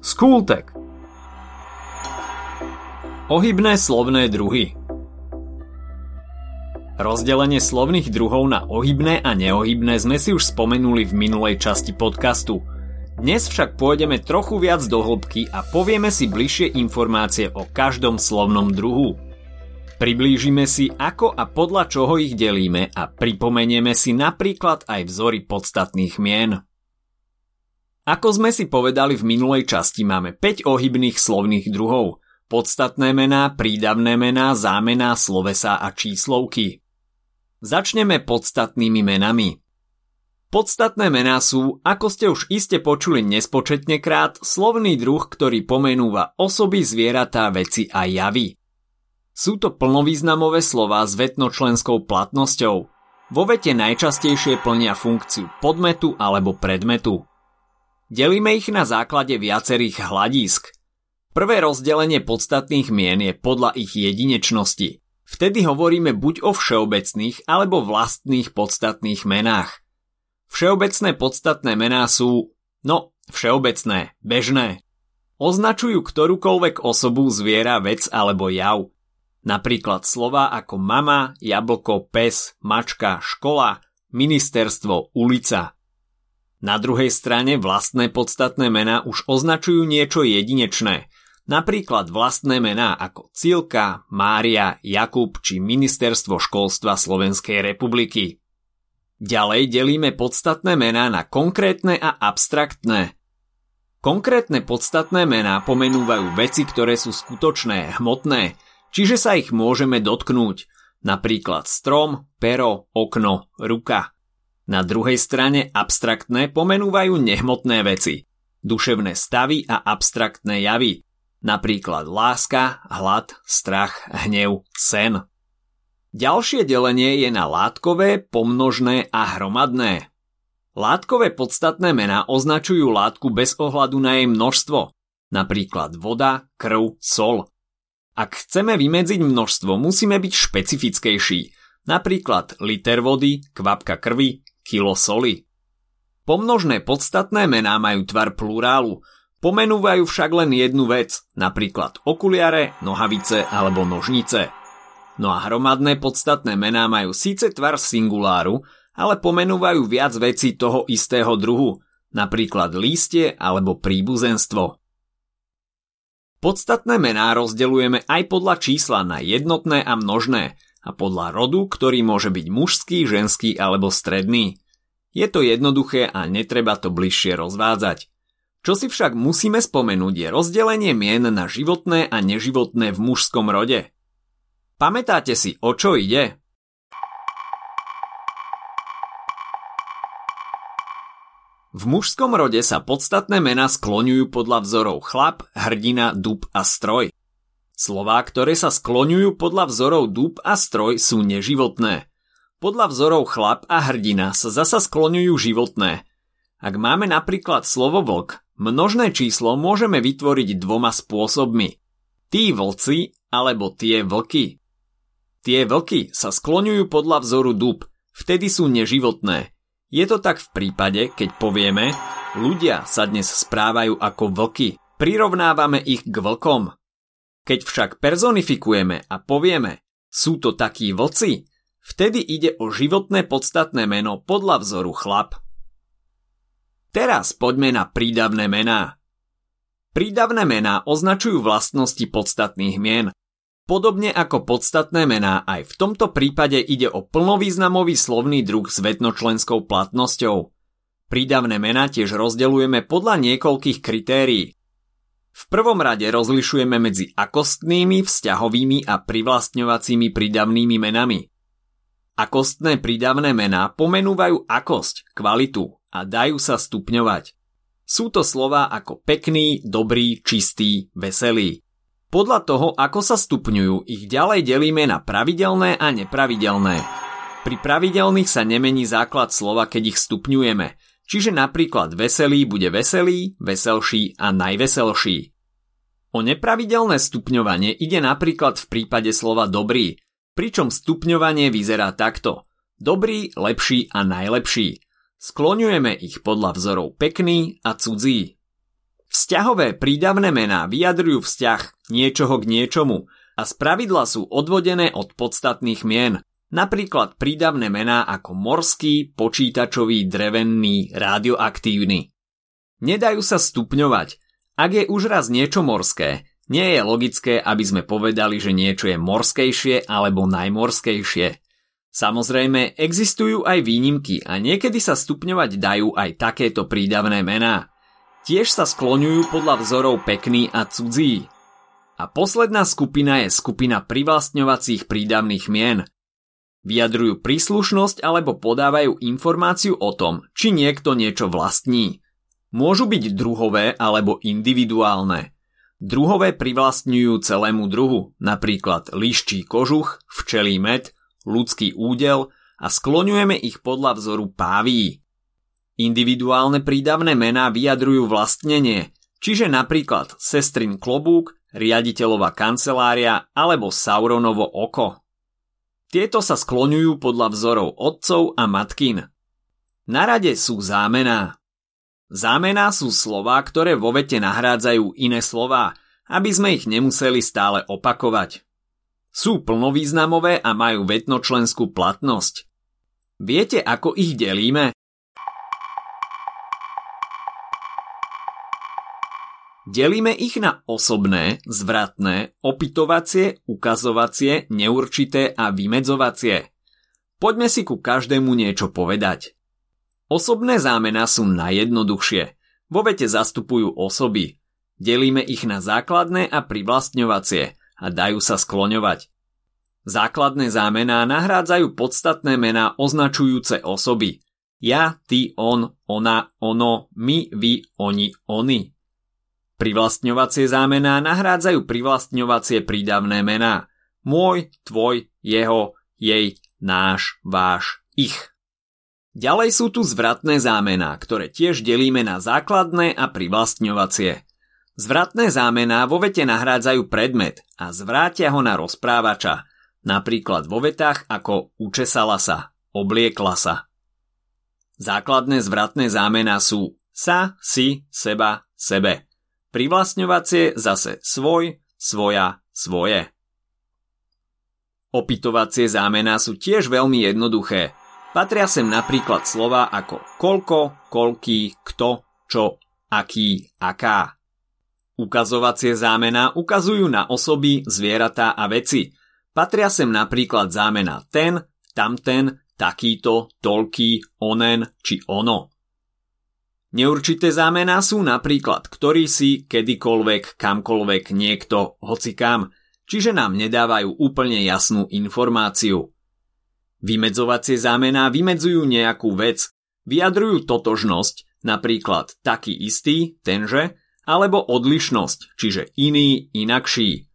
Skultek Ohybné slovné druhy Rozdelenie slovných druhov na ohybné a neohybné sme si už spomenuli v minulej časti podcastu. Dnes však pôjdeme trochu viac do hĺbky a povieme si bližšie informácie o každom slovnom druhu. Priblížime si, ako a podľa čoho ich delíme a pripomenieme si napríklad aj vzory podstatných mien. Ako sme si povedali v minulej časti, máme 5 ohybných slovných druhov – podstatné mená, prídavné mená, zámená, slovesa a číslovky. Začneme podstatnými menami. Podstatné mená sú, ako ste už iste počuli nespočetne krát, slovný druh, ktorý pomenúva osoby, zvieratá, veci a javy. Sú to plnovýznamové slová s vetnočlenskou platnosťou. Vo vete najčastejšie plnia funkciu podmetu alebo predmetu. Delíme ich na základe viacerých hľadísk – Prvé rozdelenie podstatných mien je podľa ich jedinečnosti. Vtedy hovoríme buď o všeobecných alebo vlastných podstatných menách. Všeobecné podstatné mená sú, no, všeobecné, bežné. Označujú ktorúkoľvek osobu, zviera, vec alebo jav. Napríklad slova ako mama, jablko, pes, mačka, škola, ministerstvo, ulica. Na druhej strane vlastné podstatné mená už označujú niečo jedinečné – Napríklad vlastné mená ako Cilka, Mária, Jakub či Ministerstvo školstva Slovenskej republiky. Ďalej delíme podstatné mená na konkrétne a abstraktné. Konkrétne podstatné mená pomenúvajú veci, ktoré sú skutočné, hmotné, čiže sa ich môžeme dotknúť, napríklad strom, pero, okno, ruka. Na druhej strane abstraktné pomenúvajú nehmotné veci, duševné stavy a abstraktné javy, napríklad láska, hlad, strach, hnev, sen. Ďalšie delenie je na látkové, pomnožné a hromadné. Látkové podstatné mená označujú látku bez ohľadu na jej množstvo, napríklad voda, krv, sol. Ak chceme vymedziť množstvo, musíme byť špecifickejší, napríklad liter vody, kvapka krvi, kilo soli. Pomnožné podstatné mená majú tvar plurálu, Pomenúvajú však len jednu vec, napríklad okuliare, nohavice alebo nožnice. No a hromadné podstatné mená majú síce tvar singuláru, ale pomenúvajú viac vecí toho istého druhu, napríklad lístie alebo príbuzenstvo. Podstatné mená rozdeľujeme aj podľa čísla na jednotné a množné a podľa rodu, ktorý môže byť mužský, ženský alebo stredný. Je to jednoduché a netreba to bližšie rozvádzať. Čo si však musíme spomenúť je rozdelenie mien na životné a neživotné v mužskom rode. Pamätáte si, o čo ide? V mužskom rode sa podstatné mená skloňujú podľa vzorov chlap, hrdina, dub a stroj. Slová, ktoré sa skloňujú podľa vzorov dub a stroj sú neživotné. Podľa vzorov chlap a hrdina sa zasa skloňujú životné. Ak máme napríklad slovo vlk, Množné číslo môžeme vytvoriť dvoma spôsobmi. Tí vlci alebo tie vlky. Tie vlky sa skloňujú podľa vzoru dub, vtedy sú neživotné. Je to tak v prípade, keď povieme, ľudia sa dnes správajú ako vlky, prirovnávame ich k vlkom. Keď však personifikujeme a povieme, sú to takí vlci, vtedy ide o životné podstatné meno podľa vzoru chlap. Teraz poďme na prídavné mená. Prídavné mená označujú vlastnosti podstatných mien. Podobne ako podstatné mená, aj v tomto prípade ide o plnovýznamový slovný druh s vetnočlenskou platnosťou. Prídavné mená tiež rozdeľujeme podľa niekoľkých kritérií. V prvom rade rozlišujeme medzi akostnými, vzťahovými a privlastňovacími prídavnými menami. Akostné prídavné mená pomenúvajú akosť, kvalitu, a dajú sa stupňovať. Sú to slova ako pekný, dobrý, čistý, veselý. Podľa toho, ako sa stupňujú, ich ďalej delíme na pravidelné a nepravidelné. Pri pravidelných sa nemení základ slova, keď ich stupňujeme, čiže napríklad veselý bude veselý, veselší a najveselší. O nepravidelné stupňovanie ide napríklad v prípade slova dobrý, pričom stupňovanie vyzerá takto. Dobrý, lepší a najlepší. Skloňujeme ich podľa vzorov pekný a cudzí. Vzťahové prídavné mená vyjadrujú vzťah niečoho k niečomu a spravidla sú odvodené od podstatných mien, napríklad prídavné mená ako morský, počítačový, drevený, radioaktívny. Nedajú sa stupňovať. Ak je už raz niečo morské, nie je logické, aby sme povedali, že niečo je morskejšie alebo najmorskejšie. Samozrejme, existujú aj výnimky a niekedy sa stupňovať dajú aj takéto prídavné mená. Tiež sa skloňujú podľa vzorov pekný a cudzí. A posledná skupina je skupina privlastňovacích prídavných mien. Vyjadrujú príslušnosť alebo podávajú informáciu o tom, či niekto niečo vlastní. Môžu byť druhové alebo individuálne. Druhové privlastňujú celému druhu, napríklad liščí kožuch, včelí med, ľudský údel a skloňujeme ich podľa vzoru páví. Individuálne prídavné mená vyjadrujú vlastnenie, čiže napríklad sestrin klobúk, riaditeľova kancelária alebo Sauronovo oko. Tieto sa skloňujú podľa vzorov otcov a matkin. Na rade sú zámená. Zámená sú slová, ktoré vo vete nahrádzajú iné slová, aby sme ich nemuseli stále opakovať. Sú plnovýznamové a majú vetnočlenskú platnosť. Viete, ako ich delíme? Delíme ich na osobné, zvratné, opitovacie, ukazovacie, neurčité a vymedzovacie. Poďme si ku každému niečo povedať. Osobné zámena sú najjednoduchšie. Vo vete zastupujú osoby. Delíme ich na základné a privlastňovacie a dajú sa skloňovať. Základné zámená nahrádzajú podstatné mená označujúce osoby. Ja, ty, on, ona, ono, my, vy, oni, oni. Privlastňovacie zámená nahrádzajú privlastňovacie prídavné mená. Môj, tvoj, jeho, jej, náš, váš, ich. Ďalej sú tu zvratné zámená, ktoré tiež delíme na základné a privlastňovacie. Zvratné zámená vo vete nahrádzajú predmet a zvrátia ho na rozprávača, napríklad vo vetách ako učesala sa, obliekla sa. Základné zvratné zámená sú sa, si, seba, sebe. Privlastňovacie zase svoj, svoja, svoje. Opitovacie zámená sú tiež veľmi jednoduché. Patria sem napríklad slova ako koľko, koľký, kto, čo, aký, aká. Ukazovacie zámená ukazujú na osoby, zvieratá a veci. Patria sem napríklad zámena ten, tamten, takýto, toľký, onen či ono. Neurčité zámená sú napríklad ktorý si, kedykoľvek, kamkoľvek, niekto, hocikam, čiže nám nedávajú úplne jasnú informáciu. Vymedzovacie zámená vymedzujú nejakú vec, vyjadrujú totožnosť, napríklad taký istý, tenže, alebo odlišnosť, čiže iný, inakší.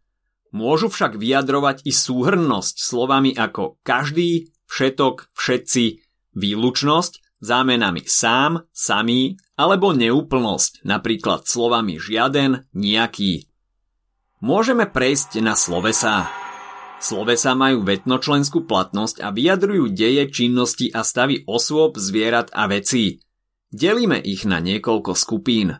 Môžu však vyjadrovať i súhrnnosť slovami ako každý, všetok, všetci, výlučnosť, zámenami sám, samý alebo neúplnosť, napríklad slovami žiaden, nejaký. Môžeme prejsť na slovesá. Slovesa majú vetnočlenskú platnosť a vyjadrujú deje, činnosti a stavy osôb, zvierat a vecí. Delíme ich na niekoľko skupín.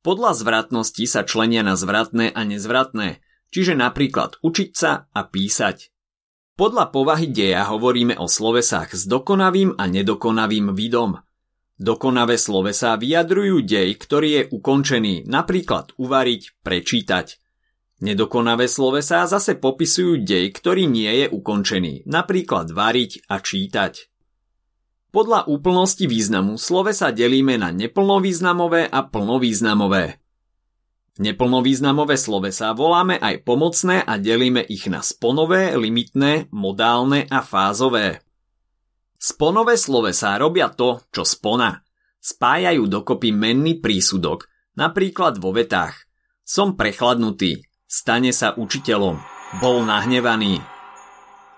Podľa zvratnosti sa členia na zvratné a nezvratné, čiže napríklad učiť sa a písať. Podľa povahy deja hovoríme o slovesách s dokonavým a nedokonavým vidom. Dokonavé slovesá vyjadrujú dej, ktorý je ukončený, napríklad uvariť, prečítať. Nedokonavé slovesá zase popisujú dej, ktorý nie je ukončený, napríklad variť a čítať. Podľa úplnosti významu slovesa delíme na neplnovýznamové a plnovýznamové. Neplnovýznamové slovesá voláme aj pomocné a delíme ich na sponové, limitné, modálne a fázové. Sponové slovesá robia to, čo spona. Spájajú dokopy menný prísudok, napríklad vo vetách. Som prechladnutý, stane sa učiteľom, bol nahnevaný.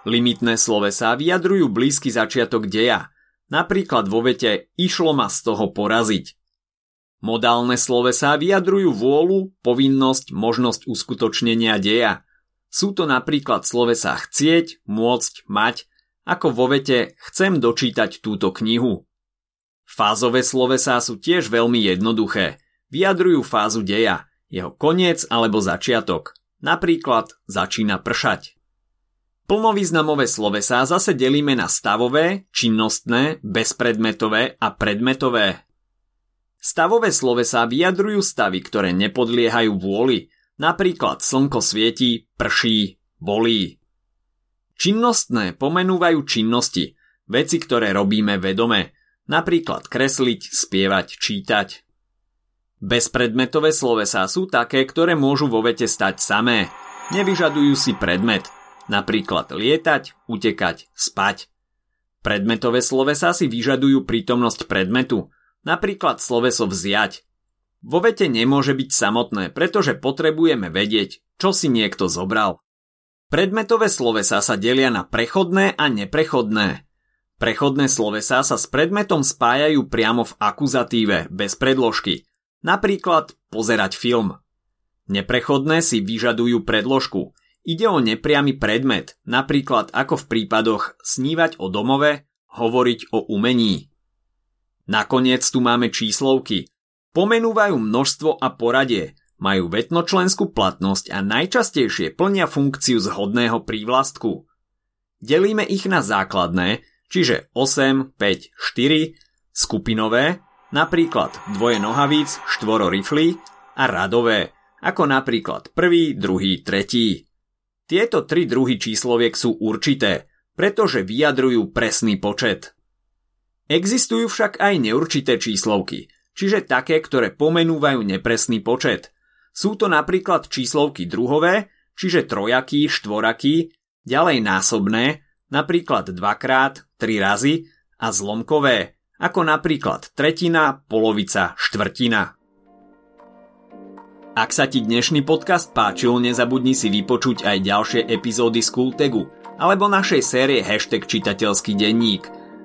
Limitné slovesá vyjadrujú blízky začiatok deja, napríklad vo vete išlo ma z toho poraziť. Modálne slovesá vyjadrujú vôľu, povinnosť, možnosť uskutočnenia deja. Sú to napríklad slovesá chcieť, môcť, mať, ako vo vete chcem dočítať túto knihu. Fázové slovesá sú tiež veľmi jednoduché. vyjadrujú fázu deja, jeho koniec alebo začiatok. Napríklad začína pršať. Plnovýznamové slovesá zase delíme na stavové, činnostné, bezpredmetové a predmetové. Stavové slovesá vyjadrujú stavy, ktoré nepodliehajú vôli, napríklad slnko svieti, prší, bolí. Činnostné pomenúvajú činnosti, veci, ktoré robíme vedome, napríklad kresliť, spievať, čítať. Bezpredmetové slovesá sú také, ktoré môžu vo vete stať samé. Nevyžadujú si predmet, napríklad lietať, utekať, spať. Predmetové slovesá si vyžadujú prítomnosť predmetu, napríklad sloveso vziať. Vo vete nemôže byť samotné, pretože potrebujeme vedieť, čo si niekto zobral. Predmetové slovesá sa delia na prechodné a neprechodné. Prechodné slovesá sa s predmetom spájajú priamo v akuzatíve, bez predložky – Napríklad pozerať film. Neprechodné si vyžadujú predložku. Ide o nepriamy predmet, napríklad ako v prípadoch snívať o domove, hovoriť o umení. Nakoniec tu máme číslovky. Pomenúvajú množstvo a poradie, majú vetnočlenskú platnosť a najčastejšie plnia funkciu zhodného prívlastku. Delíme ich na základné, čiže 8, 5, 4, skupinové, napríklad dvoje nohavíc, štvoro riflí a radové, ako napríklad prvý, druhý, tretí. Tieto tri druhy čísloviek sú určité, pretože vyjadrujú presný počet. Existujú však aj neurčité číslovky, čiže také, ktoré pomenúvajú nepresný počet. Sú to napríklad číslovky druhové, čiže trojaký, štvoraký, ďalej násobné, napríklad dvakrát, tri razy a zlomkové, ako napríklad tretina, polovica, štvrtina. Ak sa ti dnešný podcast páčil, nezabudni si vypočuť aj ďalšie epizódy z Kultegu alebo našej série Hashtag čitateľský denník.